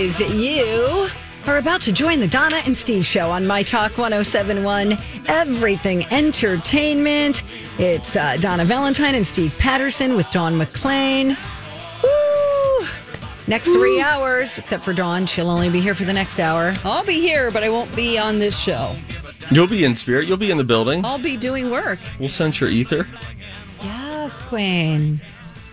Guys. You are about to join the Donna and Steve show on My Talk 1071, Everything Entertainment. It's uh, Donna Valentine and Steve Patterson with Dawn McClain. Woo! Next three hours, except for Dawn. She'll only be here for the next hour. I'll be here, but I won't be on this show. You'll be in spirit. You'll be in the building. I'll be doing work. We'll sense your ether. Yes, Queen.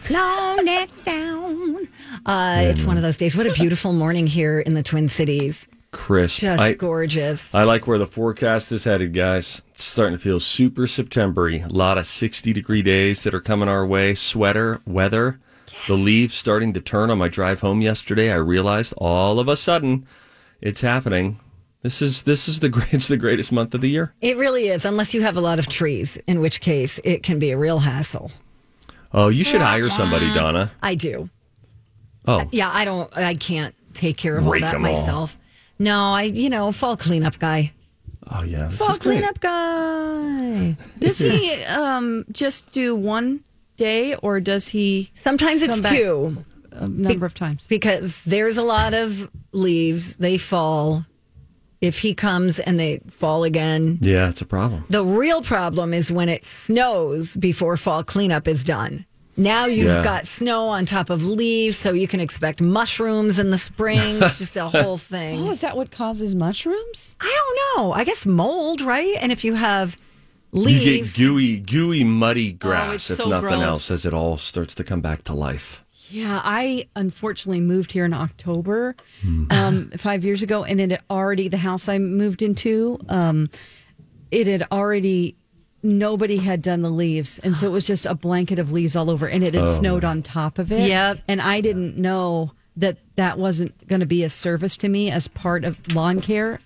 Long necks down. Uh, it's one of those days. What a beautiful morning here in the Twin Cities. Crisp. Just I, gorgeous. I like where the forecast is headed, guys. It's starting to feel super Septembery. A lot of 60 degree days that are coming our way. Sweater weather. The leaves starting to turn on my drive home yesterday. I realized all of a sudden it's happening. This is this is the it's the greatest month of the year. It really is, unless you have a lot of trees, in which case it can be a real hassle. Oh, you should hire somebody, Donna. I do. Oh, Yeah, I don't. I can't take care of all Rake that 'em all. myself. No, I. You know, fall cleanup guy. oh yeah. This Fall is great. cleanup guy. Does he um, just do one day, or does he Sometimes it's Come back. two a number of times? because there's a lot of leaves. They fall. If he comes and they fall again, Yeah, it's a problem. The real problem is when it snows before fall cleanup is done. Now you've Yeah. got snow on top of leaves, so you can expect mushrooms in the spring. It's just a whole thing. Oh, is that what causes mushrooms? I don't know. I guess mold, right? And if you have leaves, You get gooey, gooey, muddy grass, it's if so nothing gross. else, as it all starts to come back to life. Yeah, I unfortunately moved here in October, Hmm. um, five years ago, and it had already the house I moved into, um, it had already nobody had done the leaves, and so it was just a blanket of leaves all over, and it Oh. had snowed on top of it. Yep. and I didn't know that that wasn't going to be a service to me as part of lawn care,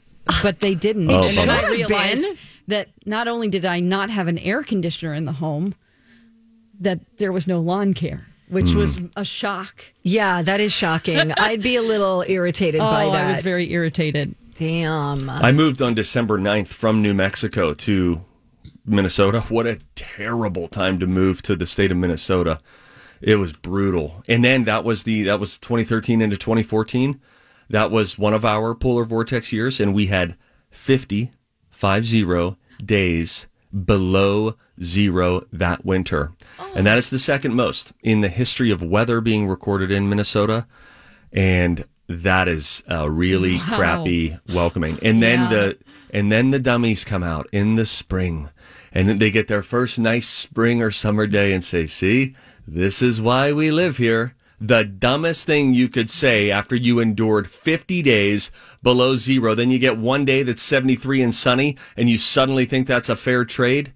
but they didn't, Oh, and then. I realized been. that not only did I not have an air conditioner in the home, that there was no lawn care, which hmm. was a shock. yeah, that is shocking. I'd be a little irritated by Oh, that. I was very irritated. Damn. I moved on December 9th from New Mexico to Minnesota. What a terrible time to move to the state of Minnesota. It was brutal. And then that was the that was 2013 into 2014. That was one of our polar vortex years and we had 50 50 days below zero that winter. And that is the second most in the history of weather being recorded in Minnesota. And that is uh, really crappy welcoming. And then the and then the dummies come out in the spring, and then they get their first nice spring or summer day and say, "See, this is why we live here." The dumbest thing you could say after you endured 50 days below zero, then you get one day that's 73 and sunny, and you suddenly think that's a fair trade.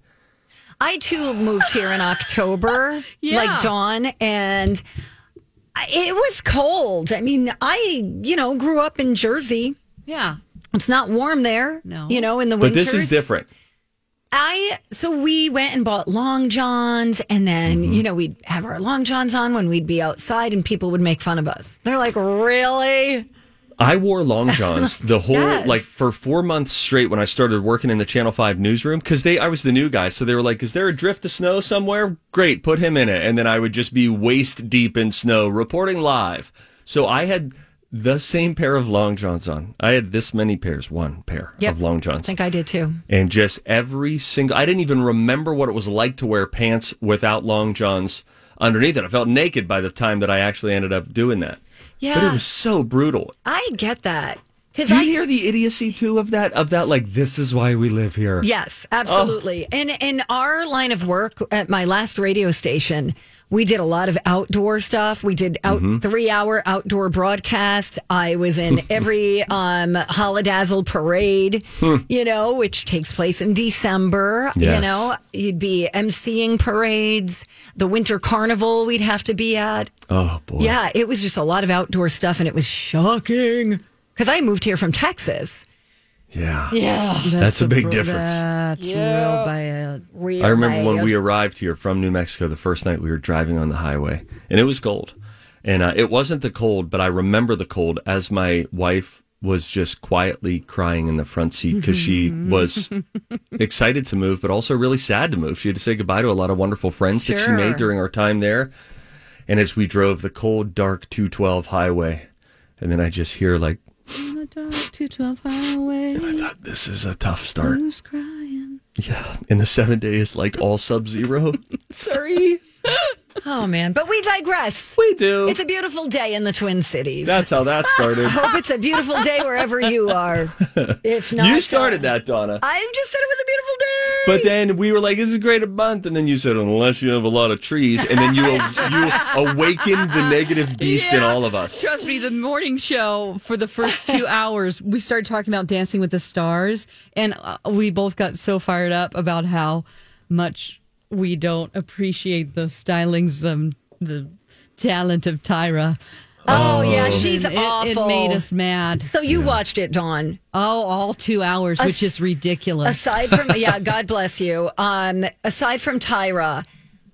I too moved here in October, Yeah. like Dawn, and it was cold. I mean, I, you know, grew up in Jersey. Yeah. It's not warm there. No. You know, in the But winters. this is different. I so we went and bought long johns, and then Mm-hmm. you know we'd have our long johns on when we'd be outside, and people would make fun of us. They're like, "Really? I wore long johns the whole Yes. like for four months straight when I started working in the Channel Five newsroom because they I was the new guy, so they were like, "Is there a drift of snow somewhere? Great, put him in it." And then I would just be waist deep in snow reporting live. So I had the same pair of long johns on. I had this many pairs, one pair Yep. of long johns. I think I did too." and just every single. I didn't even remember what it was like to wear pants without long johns underneath it. I felt naked by the time that I actually ended up doing that. Yeah. But it was so brutal. I get that. Do you I hear the idiocy too of that? Of that, like this is why we live here. Yes, absolutely. And in our line of work at my last radio station, we did a lot of outdoor stuff. We did out Mm-hmm. three hour outdoor broadcast. I was in every um holidazzle parade, you know, which takes place in December. You Hmm. Know, you'd be emceeing parades, the winter carnival we'd have to be at. Oh boy. Yeah, it was just a lot of outdoor stuff and it was shocking. Because I moved here from Texas. Yeah. Yeah. That's a big difference. That's real bad. Real I remember when we arrived here from New Mexico the first night we were driving on the highway and it was cold. And uh, it wasn't the cold, but I remember the cold as my wife was just quietly crying in the front seat because she was excited to move, but also really sad to move. She had to say goodbye to a lot of wonderful friends that she made during our time there. And as we drove the cold, dark 212 highway, and then I just hear like, On the dark 212 highway, I thought this is a tough start. who's crying? Yeah. And the seven days like all sub zero. Sorry. Oh man, but we digress. We do. It's a beautiful day in the Twin Cities. That's how that started. Hope it's a beautiful day wherever you are. If not, you started uh, that, Donna. I just said it was a beautiful day. But then we were like, "This is great a month," and then you said, "Unless you have a lot of trees," and then you you awakened the negative beast in all of us. Trust me, the morning show for the first two hours, we started talking about Dancing with the Stars, and uh, we both got so fired up about how much we don't appreciate the stylings, um, the talent of Tyra. oh yeah, she's And it, awful. It made us mad. So you watched it, Dawn. Oh, all two hours, which is ridiculous. Aside from yeah, God bless you. Um, aside from Tyra,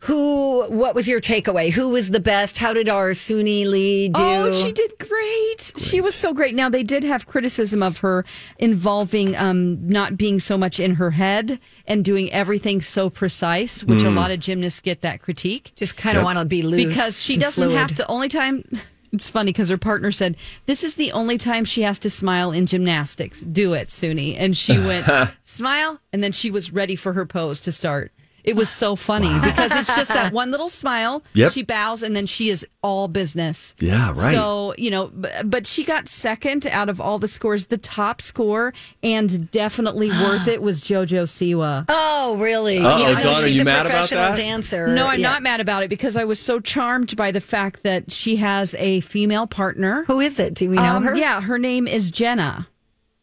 who? What was your takeaway? Who was the best? How did our Suni Lee do? Oh, she did great. She was so great. Now they did have criticism of her involving um, not being so much in her head and doing everything so precise, which a lot of gymnasts get that critique Just kind of want to be loose because she doesn't fluid. have to. Only time. It's funny because her partner said, This is the only time she has to smile in gymnastics. Do it, Suni. And she went, Smile. And then she was ready for her pose to start. It was so funny because it's just that one little smile. Yep. She bows and then she is all business. Yeah, right. So, you know, but she got second out of all the scores. The top score and definitely worth it was JoJo Siwa. Oh, really? Even though Dawn, are she's you a mad about professional that? dancer. No, I'm Yeah. not mad about it because I was so charmed by the fact that she has a female partner. Who is it? Do we know Um, her? Yeah, her name is Jenna.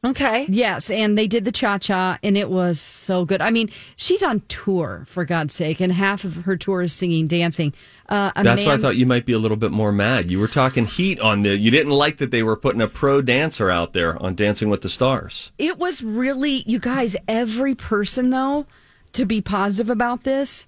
Okay. Yes, and they did the cha cha, and it was so good. I mean, she's on tour for God's sake, and half of her tour is singing, dancing. Uh, a That's why I thought you might be a little bit more mad. You were talking heat on the. You didn't like that they were putting a pro dancer out there on Dancing with the Stars. it was really you guys every person though to be positive about this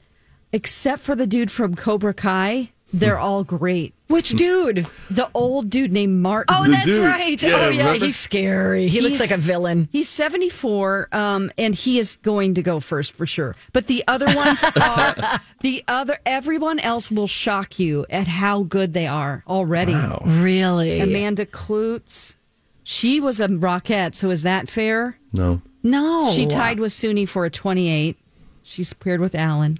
except for the dude from cobra kai they're all great Which dude? the old dude named martin Oh, The that's dude. right. Yeah, oh, yeah. remember? He's scary. He looks He's- like a villain. He's 74, um, and he is going to go first for sure. But the other ones are the other. Everyone else will shock you at how good they are already. Really? Amanda Kloots, she was a rockette. So is that fair? No. No. She tied with Suni for a 28. She's paired with Alan.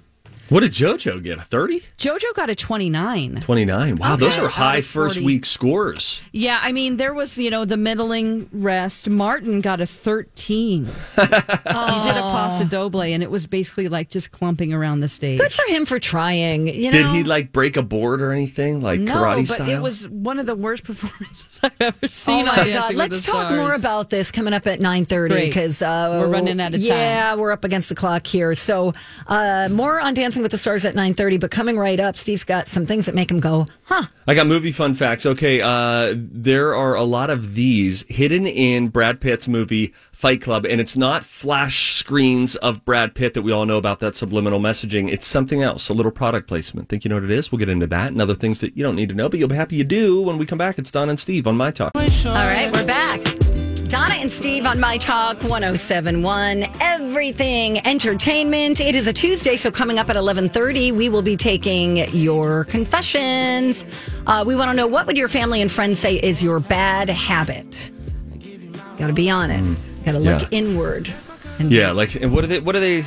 What did JoJo get? A 30? JoJo got a 29. 29. Wow, those are high first week scores. Yeah, I mean, there was, you know, the middling rest. Martin got a 13. he did a paso doble, and it was basically like just clumping around the stage. Good for him for trying. You know? Did he like break a board or anything? Like no, karate but style? it was one of the worst performances I've ever Oh seen my God! Let's talk Stars. more about this coming up at nine thirty Great. because uh, We're running out of time. Yeah, we're up against the clock here. So uh, more on Dancing with the Stars at nine thirty. But coming right up, Steve's got some things that make him go, "Huh." I got movie fun facts. Okay, uh, there are a lot of these hidden in Brad Pitt's movie Fight Club, and it's not flash screens of Brad Pitt that we all know about that subliminal messaging. It's something else, a little product placement. Think you know what it is? We'll get into that and other things that you don't need to know, but you'll be happy you do when we come back. It's Don and Steve on My Talk. All right, we're back. Donna and Steve on My Talk 1071. Everything entertainment. It is a Tuesday, so coming up at 1130, we will be taking your confessions. Uh, we want to know what would your family and friends say is your bad habit? Got to be honest. Got to look Mm. Yeah. inward. And Yeah, like, and what do they? What do they?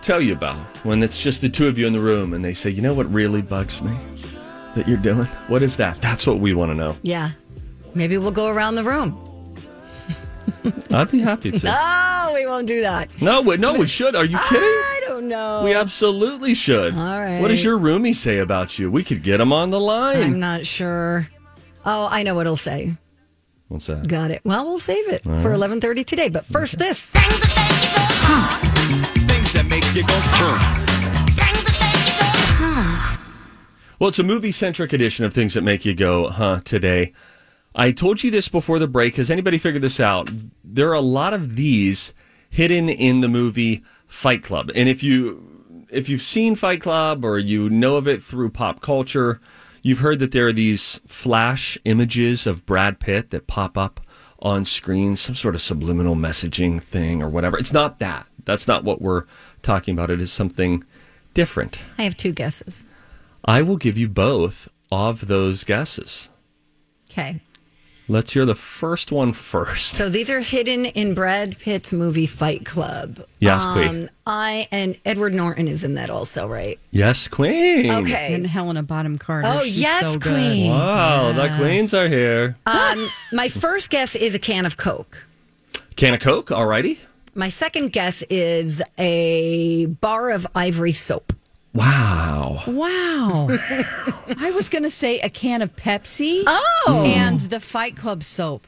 tell you about when it's just the two of you in the room and they say, you know what really bugs me that you're doing? What is that? That's what we want to know. Yeah. Maybe we'll go around the room. I'd be happy to. Oh, we won't do that. No, we- no, we should. Are you kidding? I don't know. We absolutely should. All right. What does your roomie say about you? We could get him on the line. I'm not sure. Oh, I know what he'll say. What's that? Got it. Well, we'll save it for uh-huh. 11:30 today. But first, this. Things that make you go, huh. Well, it's a movie centric edition of things that make you go, huh, today. I told you this before the break. Has anybody figured this out? There are a lot of these hidden in the movie Fight Club. And if you if you've seen Fight Club or you know of it through pop culture, you've heard that there are these flash images of Brad Pitt that pop up on screen, some sort of subliminal messaging thing or whatever. It's not that. That's not what we're talking about. It is something different. I have two guesses. I will give you both of those guesses. Okay. Let's hear the first one first. So these are hidden in Brad Pitt's movie Fight Club. Yes, Queen. I and Edward Norton is in that also, right? Yes, Queen. Okay. And Helena Bonham Carter. Oh, she's yes, so good. Queen. Wow, the queens are here. Um, my first guess is a can of Coke. Can of Coke, alrighty. My second guess is a bar of ivory soap. Wow. Wow. I was going to say a can of Pepsi. Oh. And the Fight Club soap.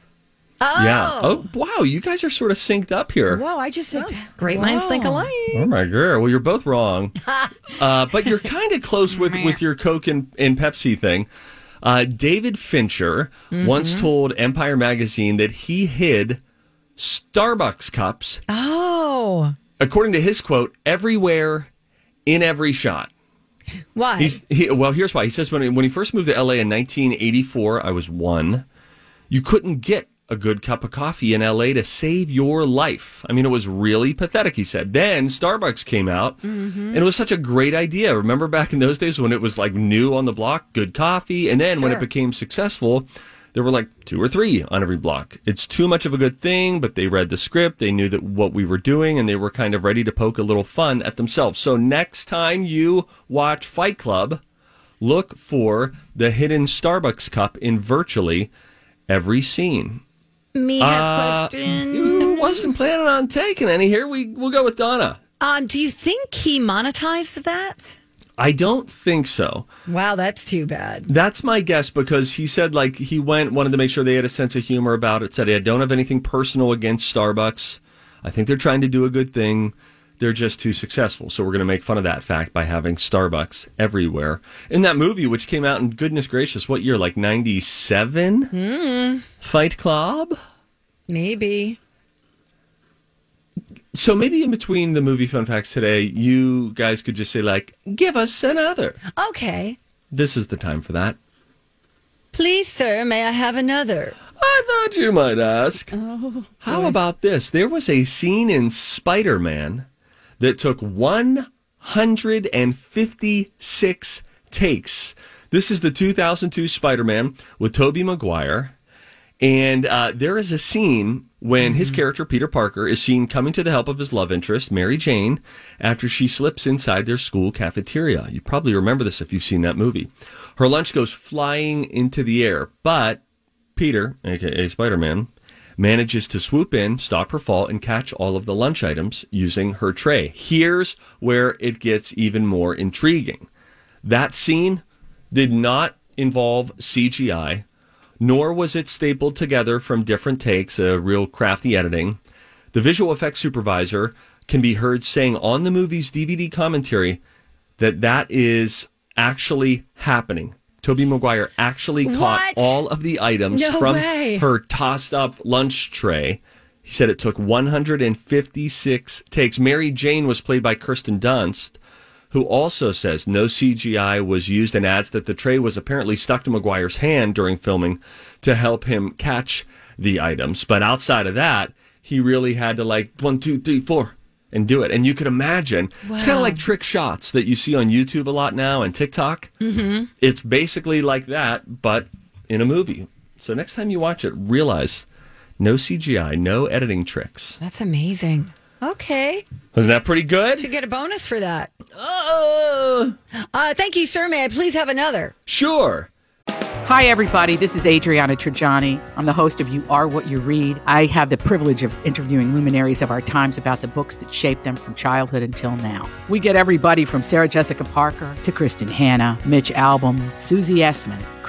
Yeah. Oh, wow. You guys are sort of synced up here. Whoa, I just said Great minds think alike. Oh my girl. Well, you're both wrong. uh, but you're kind of close with, with your Coke and, and Pepsi thing. Uh, David Fincher once told Empire Magazine that he hid Starbucks cups, Oh. according to his quote, everywhere in every shot. Why? He's he, well. Here's why. He says when he, when he first moved to LA in 1984, I was one. You couldn't get a good cup of coffee in LA to save your life. I mean, it was really pathetic. He said. Then Starbucks came out, mm-hmm. and it was such a great idea. Remember back in those days when it was like new on the block, good coffee, and then when it became successful. There were like two or three on every block. It's too much of a good thing, but they read the script. They knew that what we were doing, and they were kind of ready to poke a little fun at themselves. So next time you watch Fight Club, look for the hidden Starbucks cup in virtually every scene. Me have question. You wasn't planning on taking any here. We we'll go with Donna. Um, do you think he monetized that? I don't think so. Wow, that's too bad. That's my guess because he said like he went wanted to make sure they had a sense of humor about it. Said I don't have anything personal against Starbucks. I think they're trying to do a good thing. They're just too successful. So we're going to make fun of that fact by having Starbucks everywhere. In that movie, which came out in goodness gracious, what year? Like 97? Hmm. Fight Club? Maybe. So maybe in between the movie fun facts today, you guys could just say like, give us another. Okay. This is the time for that. Please, sir, may I have another? I thought you might ask. How about this? There was a scene in Spider Man that took 156 takes. This is the 2002 Spider Man with Tobey Maguire. And uh, there is a scene when his mm-hmm. character, Peter Parker, is seen coming to the help of his love interest, Mary Jane, after she slips inside their school cafeteria. You probably remember this if you've seen that movie. Her lunch goes flying into the air, but Peter, aka Spider Man, manages to swoop in, stop her fall, and catch all of the lunch items using her tray. Here's where it gets even more intriguing. That scene did not involve CGI, nor was it stapled together from different takes, a real crafty editing. The visual effects supervisor can be heard saying on the movie's DVD commentary that that is actually happening. Tobey Maguire actually caught What? all of the items No from way. her tossed up lunch tray. He said it took 156 takes. Mary Jane was played by Kirsten Dunst, who also says no CGI was used and adds that the tray was apparently stuck to Maguire's hand during filming to help him catch the items. But outside of that, he really had to like one, two, three, four and do it. And you could imagine it's kind of like trick shots that you see on YouTube a lot now and TikTok. Mm-hmm. It's basically like that, but in a movie. So next time you watch it, realize no CGI, no editing tricks. That's amazing. Okay. Wasn't that pretty good? You good? get a bonus for that. Oh. Uh, thank you, sir. May I please have another? sure. Hi, everybody. This is Adriana Trigiani. I'm the host of You Are What You Read. I have the privilege of interviewing luminaries of our times about the books that shaped them from childhood until now. We get everybody from Sarah Jessica Parker to Kristin Hannah, Mitch Albom, Susie Essman,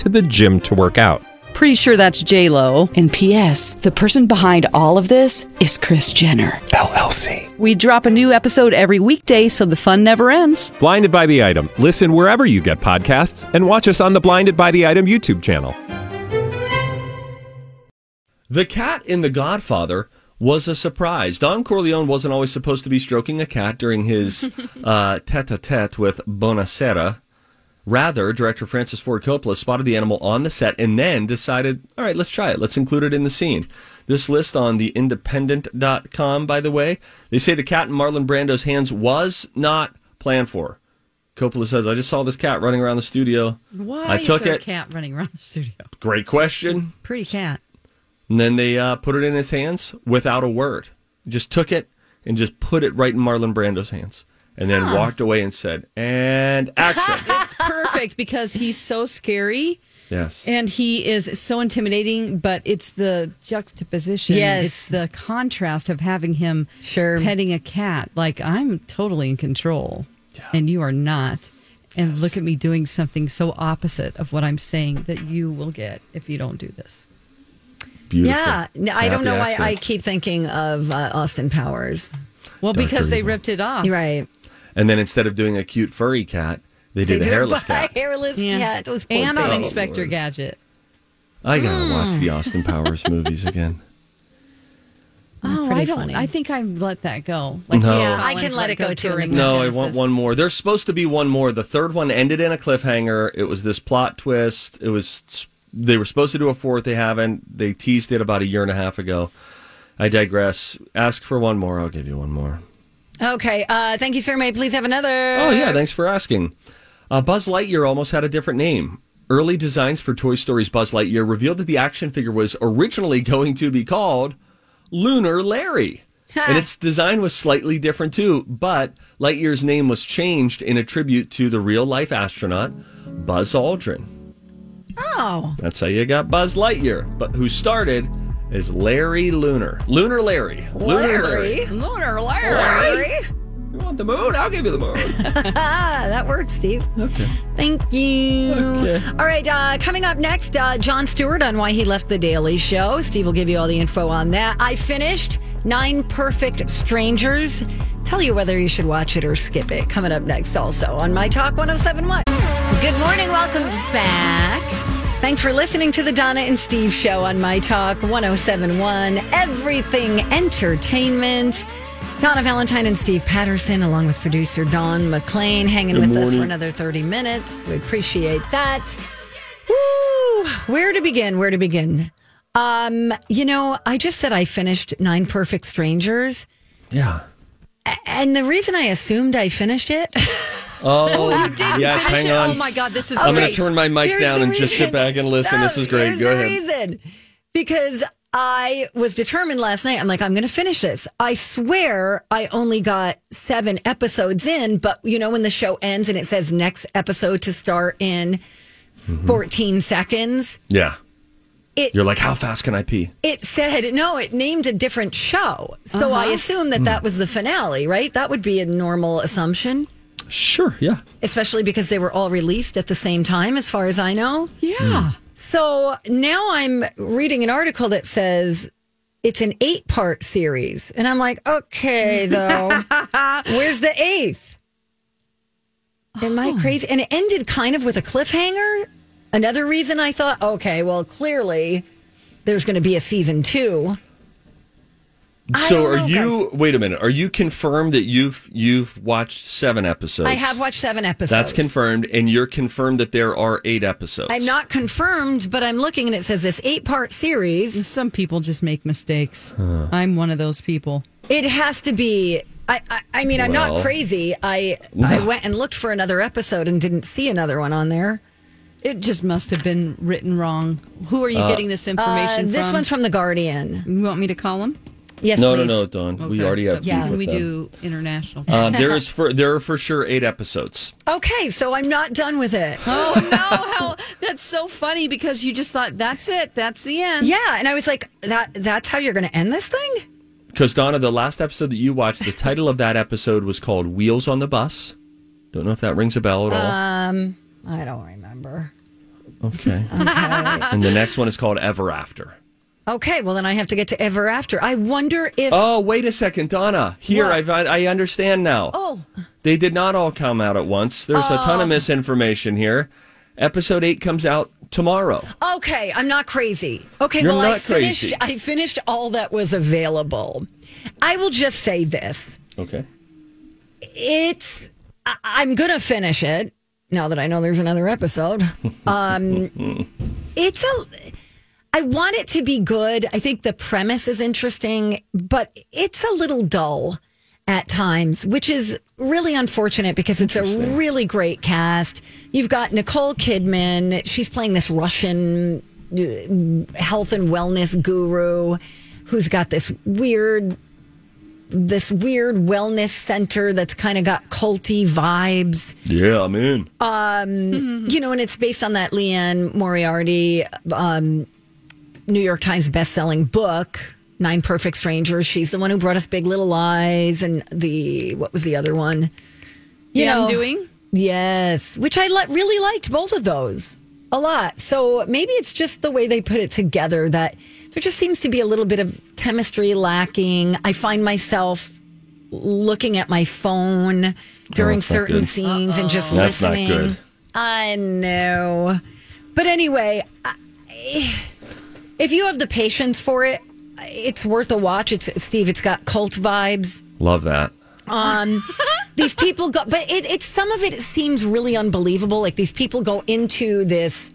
to the gym to work out. Pretty sure that's J Lo. And P.S. The person behind all of this is Kris Jenner. LLC. We drop a new episode every weekday, so the fun never ends. Blinded by the item. Listen wherever you get podcasts, and watch us on the Blinded by the Item YouTube channel. The cat in The Godfather was a surprise. Don Corleone wasn't always supposed to be stroking a cat during his uh, tete-a-tete with Bonasera. Rather, director Francis Ford Coppola spotted the animal on the set and then decided, all right, let's try it. Let's include it in the scene. This list on the independent.com, by the way, they say the cat in Marlon Brando's hands was not planned for. Coppola says, I just saw this cat running around the studio. Why I took is there it. a cat running around the studio? Great question. Pretty cat. And then they uh, put it in his hands without a word. Just took it and just put it right in Marlon Brando's hands. And then walked away and said, and action. It's perfect because he's so scary yes. and he is so intimidating, but it's the juxtaposition. Yes. It's the contrast of having him Sure. petting a cat. Like, I'm totally in control and you are not. And look at me doing something so opposite of what I'm saying that you will get if you don't do this. Beautiful. Yeah. No, It's a I don't happy know why. I keep thinking of uh, Austin Powers. Well, Dr. because they ripped it off. Right. And then instead of doing a cute furry cat, they did They a did hairless a cat. hairless Yeah. cat. Those poor and on babies. Inspector Gadget. I gotta watch Mm. the Austin Powers movies again. Oh, I don't. funny. I think I let that go. Like No. Yeah, I can let it go too. during No, I want one more. There's supposed to be one more. The third one ended in a cliffhanger. It was this plot twist. It was they were supposed to do a fourth. They haven't. They teased it about a year and a half ago. I digress. Ask for one more. I'll give you one more. Okay. Uh, thank you, sir. May I please have another? Oh yeah, thanks for asking. Uh, Buzz Lightyear almost had a different name. Early designs for Toy Story's Buzz Lightyear revealed that the action figure was originally going to be called Lunar Larry. and its design was slightly different too, but Lightyear's name was changed in a tribute to the real life astronaut Buzz Aldrin. Oh. That's how you got Buzz Lightyear, but who started as Larry Lunar. Lunar Larry. Lunar Larry. Lunar Larry. You want the moon? I'll give you the moon. Ah, that works, Steve. Okay. Thank you. Okay. All right, uh, coming up next, uh, Jon Stewart on why he left The Daily Show. Steve will give you all the info on that. I finished Nine Perfect Strangers. Tell you whether you should watch it or skip it. Coming up next, also on My Talk one hundred and seven 1071. Good morning. Welcome back. Thanks for listening to the Donna and Steve show on My Talk 1071. Everything Entertainment. Donna Valentine and Steve Patterson, along with producer Dawn McClain, hanging Good with us for another 30 minutes. We appreciate that. Woo! Where to begin? Where to begin? Um, you know, I just said I finished Nine Perfect Strangers. yeah. And the reason I assumed I finished it, Oh, You did yes, finish hang it. on. Oh my God, this is I'm going to turn my mic Here's down the and just sit back and listen. No, this is great. here's Go the ahead. reason. Because I was determined last night. I'm like, I'm going to finish this. I swear I only got seven episodes in, but you know, when the show ends and it says next episode to start in Mm-hmm. 14 seconds, Yeah. It- You're like, how fast can I pee? it said, no, it named a different show. So Uh-huh. I assume that that was the finale, right? That would be a normal assumption, Sure. Yeah. especially because they were all released at the same time, as far as I know. Yeah. Hmm. So now I'm reading an article that says it's an eight part series. And I'm like, okay, though, where's the eighth? Am I oh. crazy? And it ended kind of with a cliffhanger. Another reason I thought, okay, well, clearly there's going to be a season two. So don't are know, you? Wait a minute. Are you confirmed that you've you've watched seven episodes? I have watched seven episodes. That's confirmed, and you're confirmed that there are eight episodes. I'm not confirmed, but I'm looking and it says this eight part series. Some people just make mistakes. I'm one of those people. It has to be. I, I, I mean, I'm not crazy. I I went and looked for another episode and didn't see another one on there. It just must have been written wrong. Who are you getting this Uh, information this from? one's from the Guardian. You want me to call him? Yes, No, please. no, no, Dawn. We already have. Yeah. beef with we them. do international? Um, there is for there are for sure eight episodes. Okay, so I'm not done with it. oh no! How that's so funny because you just thought that's it. That's the end. Yeah, and I was like, that that's how you're going to end this thing? Because Donna, the last episode that you watched, the title of that episode was called "Wheels on the Bus." Don't know if that rings a bell at all. Um, I don't remember. okay. And the next one is called "Ever After." Okay, well then I have to get to Ever After. I wonder if Oh, wait a second, Donna. Here, What? I I understand now. Oh. They did not all come out at once. There's a ton of misinformation here. Episode eight comes out tomorrow. Okay, I'm not crazy. Okay, You're well I not finished crazy. I finished all that was available. I will just say this. Okay. It's I, I'm going to finish it now that I know there's another episode. Um it's a I want it to be good. I think the premise is interesting, but it's a little dull at times, which is really unfortunate because it's a really great cast. You've got Nicole Kidman. She's playing this Russian uh, health and wellness guru who's got this weird this weird wellness center that's kind of got culty vibes Yeah, I'm in. you know, and it's based on that Liane Moriarty um, New York Times best-selling book, Nine Perfect Strangers. She's the one who brought us Big Little Lies and the what was the other one? Yeah. The know- undoing. Yes, which I li- really liked both of those a lot. So maybe it's just the way they put it together that there just seems to be a little bit of chemistry lacking. I find myself looking at my phone during oh, that's not certain good. scenes and just That's not listening. good. I know. But anyway, I, if you have the patience for it, it's worth a watch. It's Steve, it's got cult vibes. Love that. Um, these people go, but it, it's some of it seems really unbelievable. Like these people go into this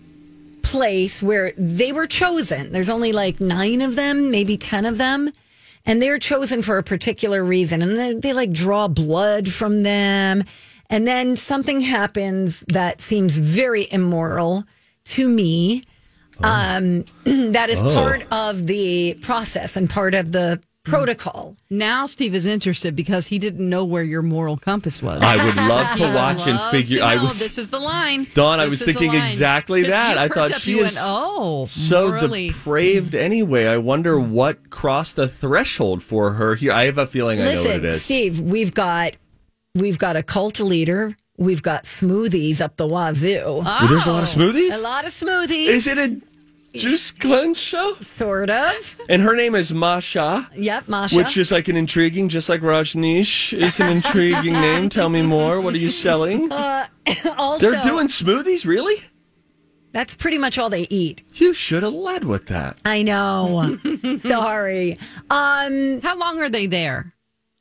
place where they were chosen. There's only like nine of them, maybe 10 of them. And they're chosen for a particular reason. And they, they like draw blood from them. And then something happens that seems very immoral to me. Um, that is part of the process and part of the protocol. Now Steve is interested because he didn't know where your moral compass was. I would love to would watch and figure. to I was This is the line. Dawn, I was thinking exactly that. I thought up, she you is Went, oh, so morally. depraved anyway. I wonder what crossed the threshold for her here. I have a feeling I know what it Listen. Steve, we've got we've got a cult leader. We've got smoothies up the wazoo. Well, there's a lot of smoothies. a lot of smoothies. Is it a juice cleanse show? sort of? And her name is Masha. Yep, Masha. Which is like an intriguing, just like Rajneesh is an intriguing name. Tell me more. What are you selling? also They're doing smoothies, really? that's pretty much all they eat. You should have led with that. I know. Sorry. Um, How long are they there?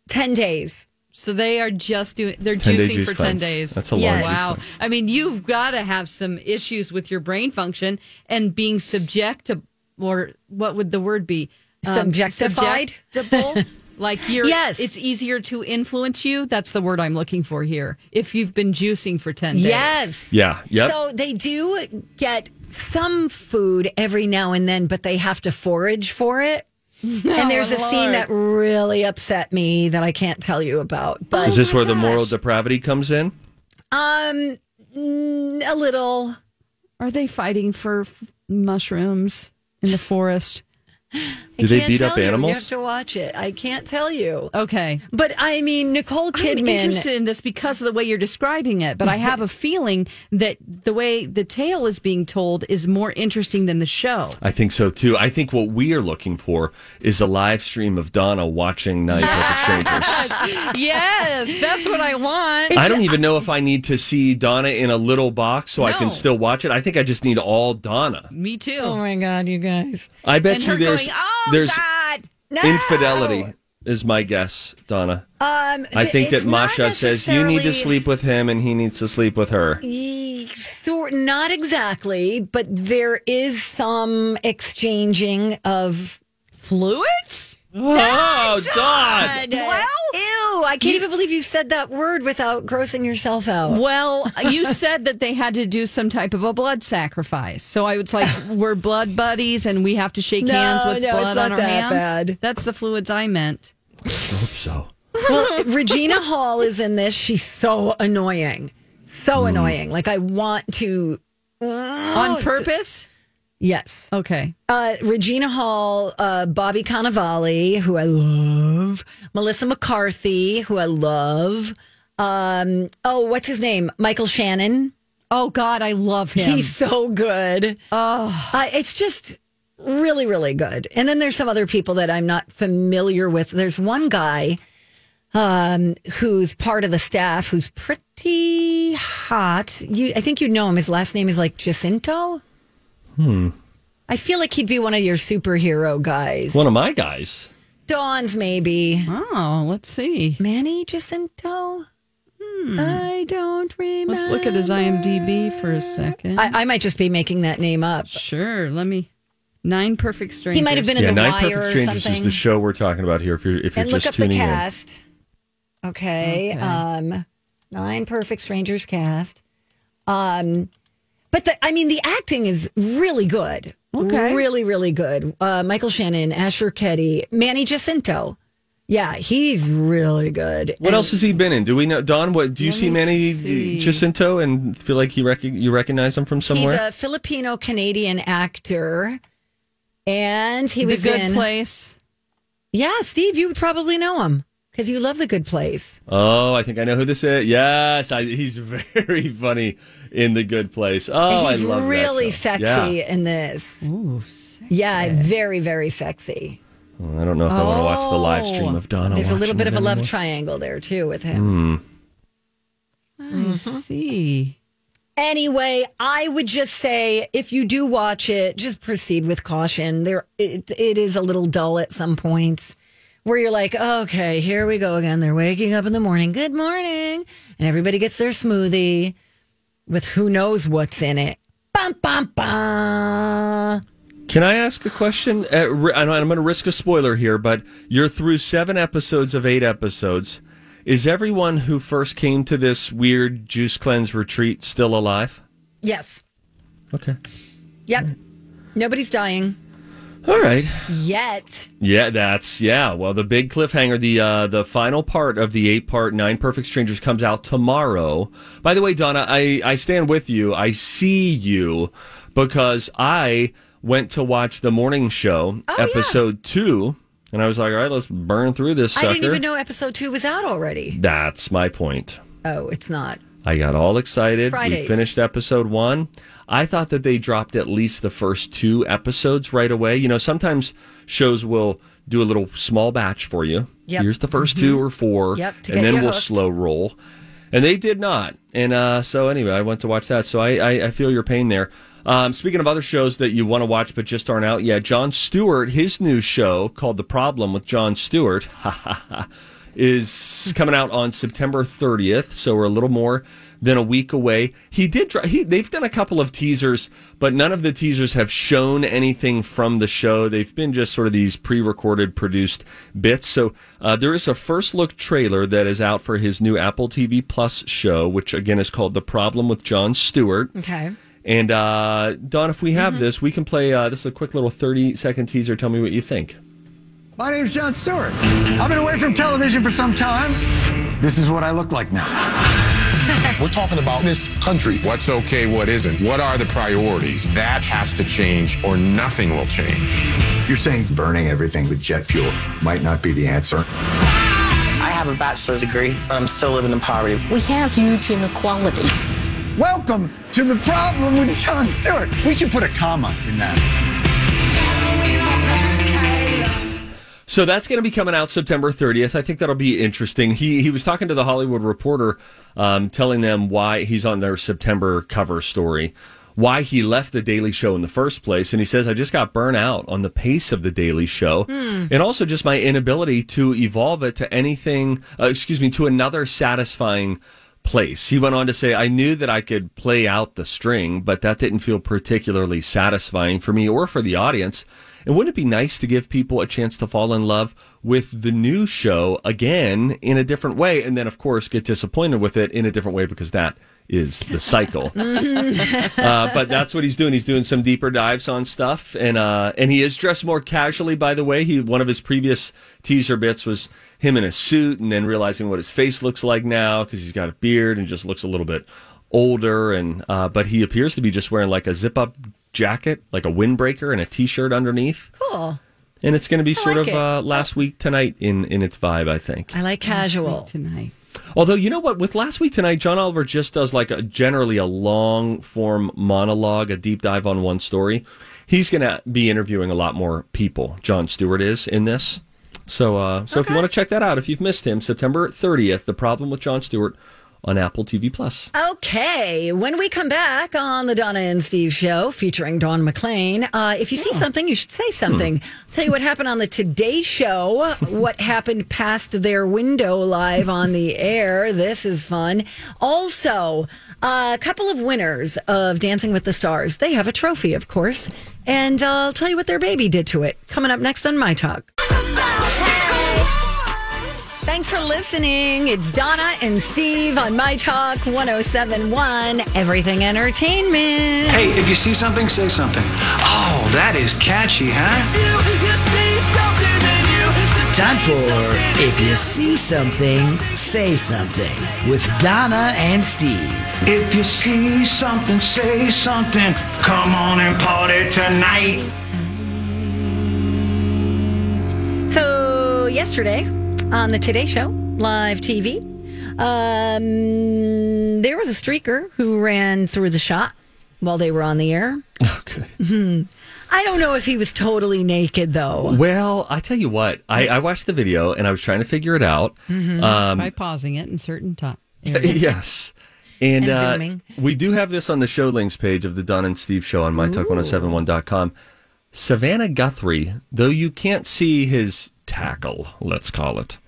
ten days. So they are just doing. They're juicing juice for ten cleanse. days. That's a long Yes. juice Wow. I mean, you've got to have some issues with your brain function and being subject to, or what would the word be? Um, Subjectified? Subjectable. like you're. Yes. It's easier to influence you. That's the word I'm looking for here. If you've been juicing for ten days. Yes. Yeah. Yep. So they do get some food every now and then, but they have to forage for it. and there's a scene that really upset me that I can't tell you about. But is this my where the moral depravity comes in? um a little Are they fighting for f- mushrooms in the forest? Do they can't beat tell up you. animals? You have to watch it. I can't tell you. Okay. But I mean, Nicole Kidman. I'm Kidman. interested in this because of the way you're describing it, but I have a feeling that the way the tale is being told is more interesting than the show. I think so too. I think what we are looking for is a live stream of Donna watching Nine the Strangers. yes, that's what I want. I don't even know if I need to see Donna in a little box so I can still watch it. I think I just need all Donna. Me too. oh my God, you guys. I bet and you her there's oh there's God. No! infidelity is my guess, Donna. Um, I think that Masha says you need to sleep with him and he needs to sleep with her. Not exactly, but there is some exchanging of Fluids? Oh, God. Well, ew! I can't even believe you said that word without grossing yourself out. Well, you said that they had to do some type of a blood sacrifice. So I was like, we're blood buddies and we have to shake No, hands with no, it's blood not on our that hands. bad. That's the fluids I meant. I Hope so. Well, Regina Hall is in this. She's so annoying, so Hmm. annoying. Like I want to. On purpose? Yes. Okay. Uh, Regina Hall, uh, Bobby Cannavale, who I love, Melissa McCarthy, who I love. Um, oh, what's his name? Michael Shannon. Oh God, I love him. He's so good. Oh, uh, it's just really, really good. And then there's some other people that I'm not familiar with. There's one guy um, who's part of the staff who's pretty hot. You, I think you know him. His last name is like Jacinto. Hmm. I feel like he'd be one of your superhero guys. One of my guys. Dawn's maybe. oh, let's see. Manny Jacinto? I don't remember. Let's look at his IMDb for a second. I, I might just be making that name up. sure. Let me. Nine Perfect Strangers. He might have been in Yeah, The Nine Wire Perfect or Strangers something. is the show we're talking about here. If you're if you're and look just up the tuning in, cast. Okay. Okay. Um, nine Perfect Strangers cast. Um, but the, I mean, the acting is really good. Okay. Really, really good. Uh, Michael Shannon, Asher Keddie, Manny Jacinto. Yeah, he's really good. what And else has he been in? Do we know Dawn? What do you see Manny see. Jacinto and feel like you rec- you recognize him from somewhere? He's a Filipino Canadian actor. And he The was Good in. Place. Yeah, Steve, you would probably know him because you love The Good Place. oh, I think I know who this is. Yes, I, he's very funny in the Good Place. Oh, he's I love really show. sexy Yeah. in this. Ooh, Yeah, very, very sexy. Well, I don't know if I want to watch the live stream of Donna. Oh, there's a little bit of a love triangle there too with him. Hmm. I mm-hmm. see. Anyway, I would just say if you do watch it, just proceed with caution. There, it, it is a little dull at some points where you're like, okay, here we go again. They're waking up in the morning. Good morning, and everybody gets their smoothie with who knows what's in it. Bum bum bum. Can I ask a question? Uh, ri- I know I'm going to risk a spoiler here, but you're through seven episodes of eight episodes. Is everyone who first came to this weird juice cleanse retreat still alive? Yes. Okay. Yep. Nobody's dying All right. yet. Yeah, that's yeah. Well, the big cliffhanger, the uh, the final part of the eight part Nine Perfect Strangers comes out tomorrow. By the way, Donna, I I stand with you. I see you because I went to watch the morning show Oh, yeah. episode two, and I was like, all right, let's burn through this sucker. I didn't even know episode two was out already. That's my point. Oh, it's not. I got all excited. We finished episode one. I thought that they dropped at least the first two episodes right away. You know, sometimes shows will do a little small batch for you. Yep. Here's the 1st two or four, Yep, and then we'll hooked. slow roll. And they did not. And uh, so anyway, I went to watch that. So I, I, I feel your pain there. Um, speaking of other shows that you want to watch but just aren't out yet, Jon Stewart, his new show called The Problem with Jon Stewart, is coming out on September 30th. So we're a little more than a week away. He did. dr- He, they've done a couple of teasers, but none of the teasers have shown anything from the show. They've been just sort of these pre-recorded, produced bits. So uh, there is a first look trailer that is out for his new Apple TV Plus show, which again is called The Problem with Jon Stewart. Okay. And uh, Dawn, if we have this, we can play. Uh, this is a quick little 30 second teaser. Tell me what you think. My name's Jon Stewart. I've been away from television for some time. This is what I look like now. We're talking about this country. What's okay, what isn't? What are the priorities? That has to change or nothing will change. You're saying burning everything with jet fuel might not be the answer. I have a bachelor's degree, but I'm still living in poverty. We have huge inequality. Welcome to the problem with Jon Stewart. We should put a comma in that. So that's going to be coming out September 30th. I think that'll be interesting. He he was talking to the Hollywood Reporter, um, telling them why he's on their September cover story. why he left the Daily Show in the first place. And he says, I just got burnt out on the pace of the Daily Show and also just my inability to evolve it to anything, uh, excuse me, to another satisfying place. He went on to say, I knew that I could play out the string, but that didn't feel particularly satisfying for me or for the audience. And wouldn't it be nice to give people a chance to fall in love with the new show again in a different way? And then, of course, get disappointed with it in a different way because that is the cycle. uh, but that's what he's doing. He's doing some deeper dives on stuff, and uh, and he is dressed more casually. By the way, he one of his previous teaser bits was him in a suit, and then realizing what his face looks like now because he's got a beard and just looks a little bit older. And uh, but he appears to be just wearing like a zip up jacket, like a windbreaker, and a t shirt underneath. Cool. And it's going to be sort like of uh, last week tonight in in its vibe, I think. I like casual. tonight. Although you know what, with last week tonight, John Oliver just does like a generally a long form monologue, a deep dive on one story. He's going to be interviewing a lot more people. Jon Stewart is in this, so uh, so if you want to check that out, if you've missed him, September thirtieth, the problem with Jon Stewart on Apple TV Plus. Okay, when we come back on the Donna and Steve show featuring Dawn McClain, uh, if you see something, you should say something. Tell you what happened on the Today Show, what happened past their window live on the air. This is fun. Also, a couple of winners of Dancing with the Stars. They have a trophy, of course, and uh, I'll tell you what their baby did to it. Coming up next on My Talk. Thanks for listening. It's Donna and Steve on My Talk 1071, Everything Entertainment. Hey, if you see something, say something. Oh, that is catchy, huh? Time for If You See Something, Say Something with Donna and Steve. If you see something, say something. Come on and party tonight. So, yesterday on the Today Show, live TV, um, there was a streaker who ran through the shot while they were on the air. Okay. Hmm. I don't know if he was totally naked, though. Well, I tell you what, I, I watched the video and I was trying to figure it out. Um, by pausing it in certain time. yes. And, And uh, we do have this on the show links page of the Don and Steve show on mytalk1071.com. Savannah Guthrie, though you can't see his tackle, let's call it.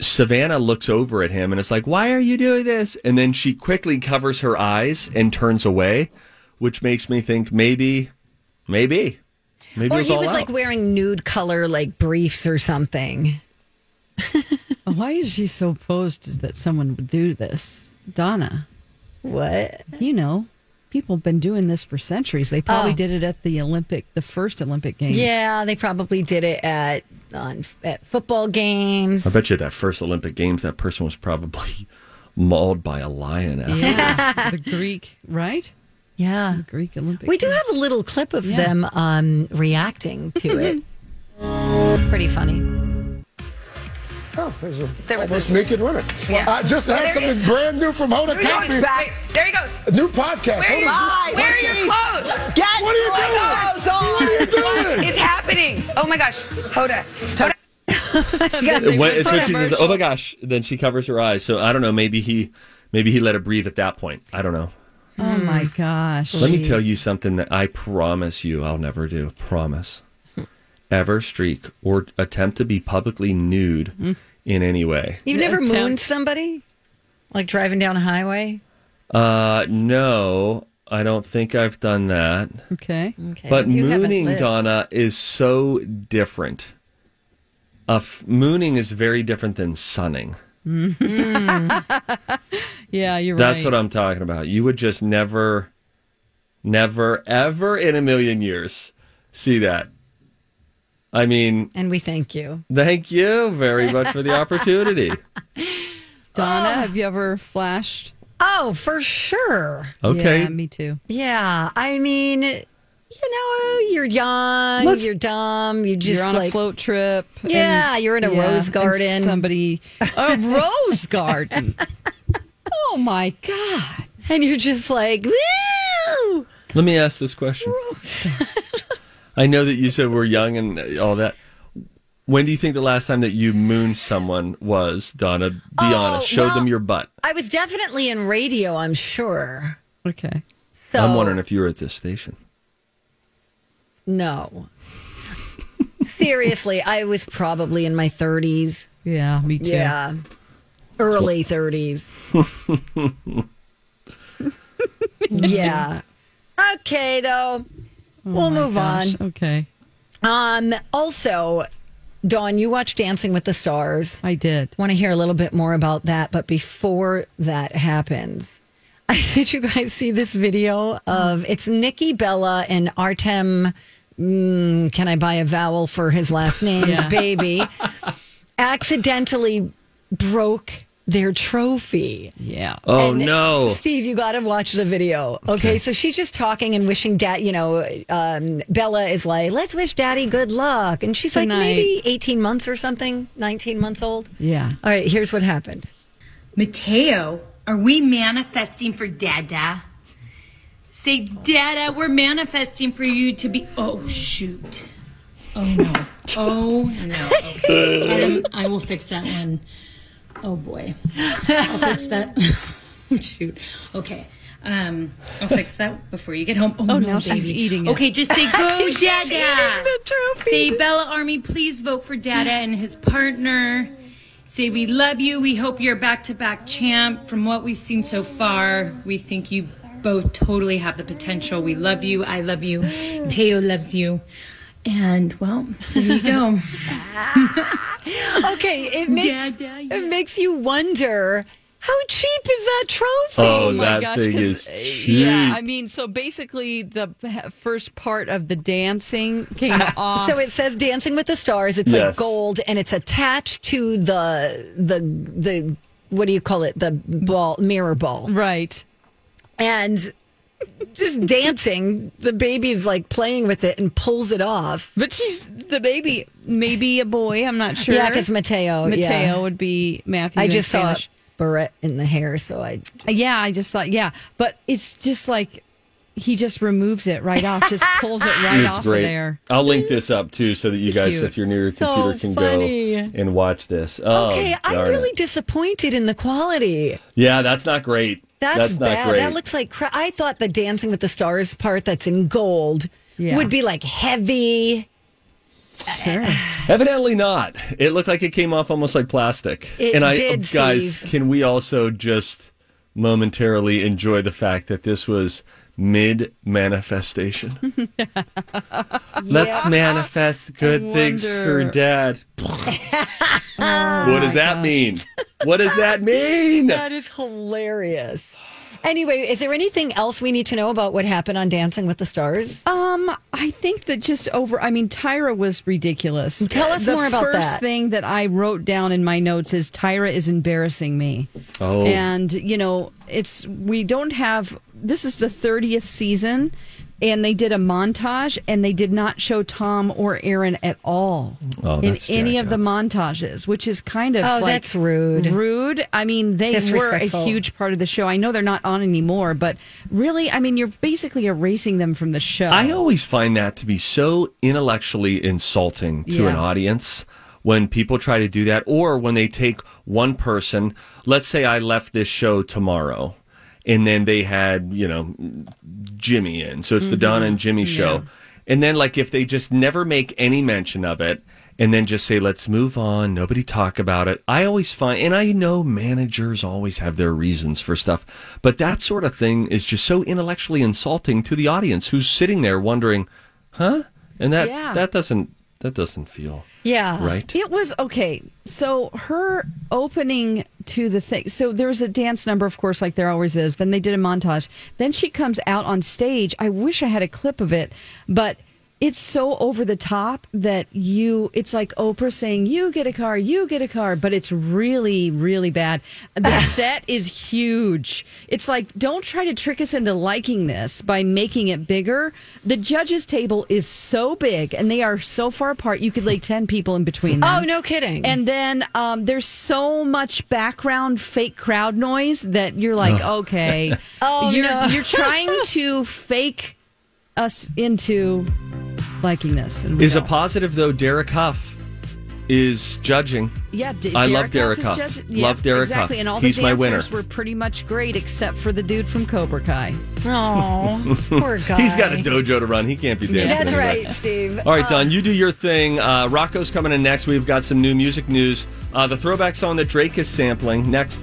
Savannah looks over at him and is like, Why are you doing this? And then she quickly covers her eyes and turns away, which makes me think maybe, maybe, maybe Or it was he all was out. like wearing nude color, like briefs or something. Why is she so opposed that someone would do this? Donna. What? You know, people have been doing this for centuries. They probably Oh. did it at the Olympic, the first Olympic Games. Yeah, they probably did it at on at football games. I bet you that first Olympic Games, that person was probably mauled by a lion after. Yeah. the Greek, right? Yeah. The Greek Olympic. We do have a little clip of Yeah. them um, reacting to it. Pretty funny. Oh, there's a There was almost a- naked women. Yeah. I just had There something is. brand new from Hoda There he Kotb. goes. There he goes. A new podcast. Where are your, Hoda's new where are your clothes? Get what are you doing? What are you doing? It's happening. Oh my gosh. Hoda. Hoda. When, it's when she says, "Oh my gosh!" Then she covers her eyes. So I don't know. Maybe he, maybe he let her breathe at that point. I don't know. Oh my gosh. Let me tell you something that I promise you I'll never do. Promise. Ever streak or attempt to be publicly nude in any way. You've never Attempt. mooned somebody? Like driving down a highway? Uh, no, I don't think I've done that. Okay. Okay. But you mooning. Donna, is so different. Uh, f- mooning is very different than sunning. Yeah, you're That's right. what I'm talking about. You would just never, never, ever in a million years see that. I mean, And we thank you. thank you very much for the opportunity. Donna, ah. have you ever flashed? Oh, for sure. Okay. Yeah, me too. Yeah. I mean, you know, you're young, Let's- you're dumb, you just you're on like a float trip. Yeah, you're in a rose and garden. somebody, a rose garden. Oh my god! and you're just like, woo! Let me ask this question. I know that you said we're young and all that. When do you think the last time that you mooned someone was, Donna? Be Oh, honest. Showed well- them your butt. I was definitely in radio, I'm sure. Okay. So I'm wondering if you were at this station. no. Seriously, I was probably in my 30s. Yeah, me too. Yeah. Early 30s. yeah. Okay, though. We'll Oh move gosh, on. Okay. Um, also, Dawn, you watched Dancing with the Stars. I did. Want to hear a little bit more about that, but before that happens, did you guys see this video of it's Nikki Bella and Artem? Mm, can I buy a vowel for his last name's Yeah. baby? Accidentally broke their trophy. Yeah. Oh And no! Steve, you got to watch the video. Okay? Okay. so she's just talking and wishing dad. You know, um, Bella is like, "Let's wish Daddy good luck," and she's like, maybe eighteen months or something, nineteen months old. Yeah. All right, here's what happened. Mateo, are we manifesting for Dada? Say, Dada, we're manifesting for you to be. Oh, shoot. Oh, no. Oh, no. Okay. Um, I will fix that one. Oh, boy. I'll fix that. Shoot. Okay. Um, I'll fix that before you get home. Oh, Oh, no, now she's eating it. Okay, just say, go, She's Dada. the trophy. Say, Bella Army, please vote for Dada and his partner. Say, we love you. We hope you're back to back champ. From what we've seen so far, we think you both totally have the potential. We love you. I love you. Teo loves you. And, well, there you go. Okay, it makes Yeah, yeah, it makes you wonder how cheap is that trophy? Oh, my that gosh, thing 'cause, is uh, cheap. Yeah, I mean, so basically, the first part of the dancing came off. So it says Dancing with the Stars. It's like gold, and it's attached to the the the what do you call it? The ball mirror ball, right. and just dancing. The baby's like playing with it and pulls it off. But she's the baby, maybe a boy. I'm not sure. Yeah, 'cause Mateo, Mateo yeah. would be Matthew. I in just saw Spanish. barrette in the hair, so I Yeah, I just thought, yeah, but it's just like he just removes it right off, just pulls it right it's off great. of there. I'll link this up too, so that you guys, Cute. if you're near your So computer, can funny. go and watch this. Oh, okay. I'm darn it. really disappointed in the quality. Yeah, that's not great. That's, not bad. great. That looks like crap. I thought the Dancing with the Stars part that's in gold Yeah. would be like heavy. Evidently not. It looked like it came off almost like plastic. It and I, did, oh, guys, Steve. can we also just momentarily enjoy the fact that this was mid manifestation? Let's manifest good I things for wonder- dad. what does that mean? What does that mean? That is hilarious. Anyway, is there anything else we need to know about what happened on Dancing with the Stars? Um, I think that just over. I mean, Tyra was ridiculous. Tell us the more about that. The first thing that I wrote down in my notes is Tyra is embarrassing me. Oh. and you know, it's we don't have. This is the thirtieth season, and they did a montage, and they did not show Tom or Erin at all Oh, in any jacked of the montages, which is kind of Oh, like that's rude. Rude. I mean, they were a huge part of the show. I know they're not on anymore, but really, I mean, you're basically erasing them from the show. I always find that to be so intellectually insulting to an audience when people try to do that, or when they take one person. Let's say I left this show tomorrow, and then they had you know Jimmy in, so it's the Donna and mm-hmm. Jimmy show, and then like if they just never make any mention of it. And then just say, let's move on. Nobody talk about it. I always find, and I know managers always have their reasons for stuff, but that sort of thing is just so intellectually insulting to the audience who's sitting there wondering, huh? And that Yeah. that doesn't that doesn't feel Yeah. right. It was okay. So her opening to the thing. So there was a dance number, of course, like there always is. Then they did a montage. Then she comes out on stage. I wish I had a clip of it, but it's so over the top that you it's like Oprah saying you get a car you get a car but it's really really bad. The set is huge. It's like don't try to trick us into liking this by making it bigger. The judges table is so big and they are so far apart you could lay 10 people in between them. Oh, no kidding. and then um, there's so much background fake crowd noise that you're like, okay, Oh, you're no. you're trying to fake us into liking this. And Is a don't. positive though? Derek Hough is judging. Yeah, D- I love Derek Derek Hough Hough. judge- yeah, love Derek exactly. Hough. And all He's the my winner. were pretty much great, except for the dude from Cobra Kai. Oh, poor guy. He's got a dojo to run. He can't be dancing. That's anyway. right, Steve. All right, Uh, Dawn, you do your thing. Uh, Rocco's coming in next. We've got some new music news. Uh, the throwback song that Drake is sampling next.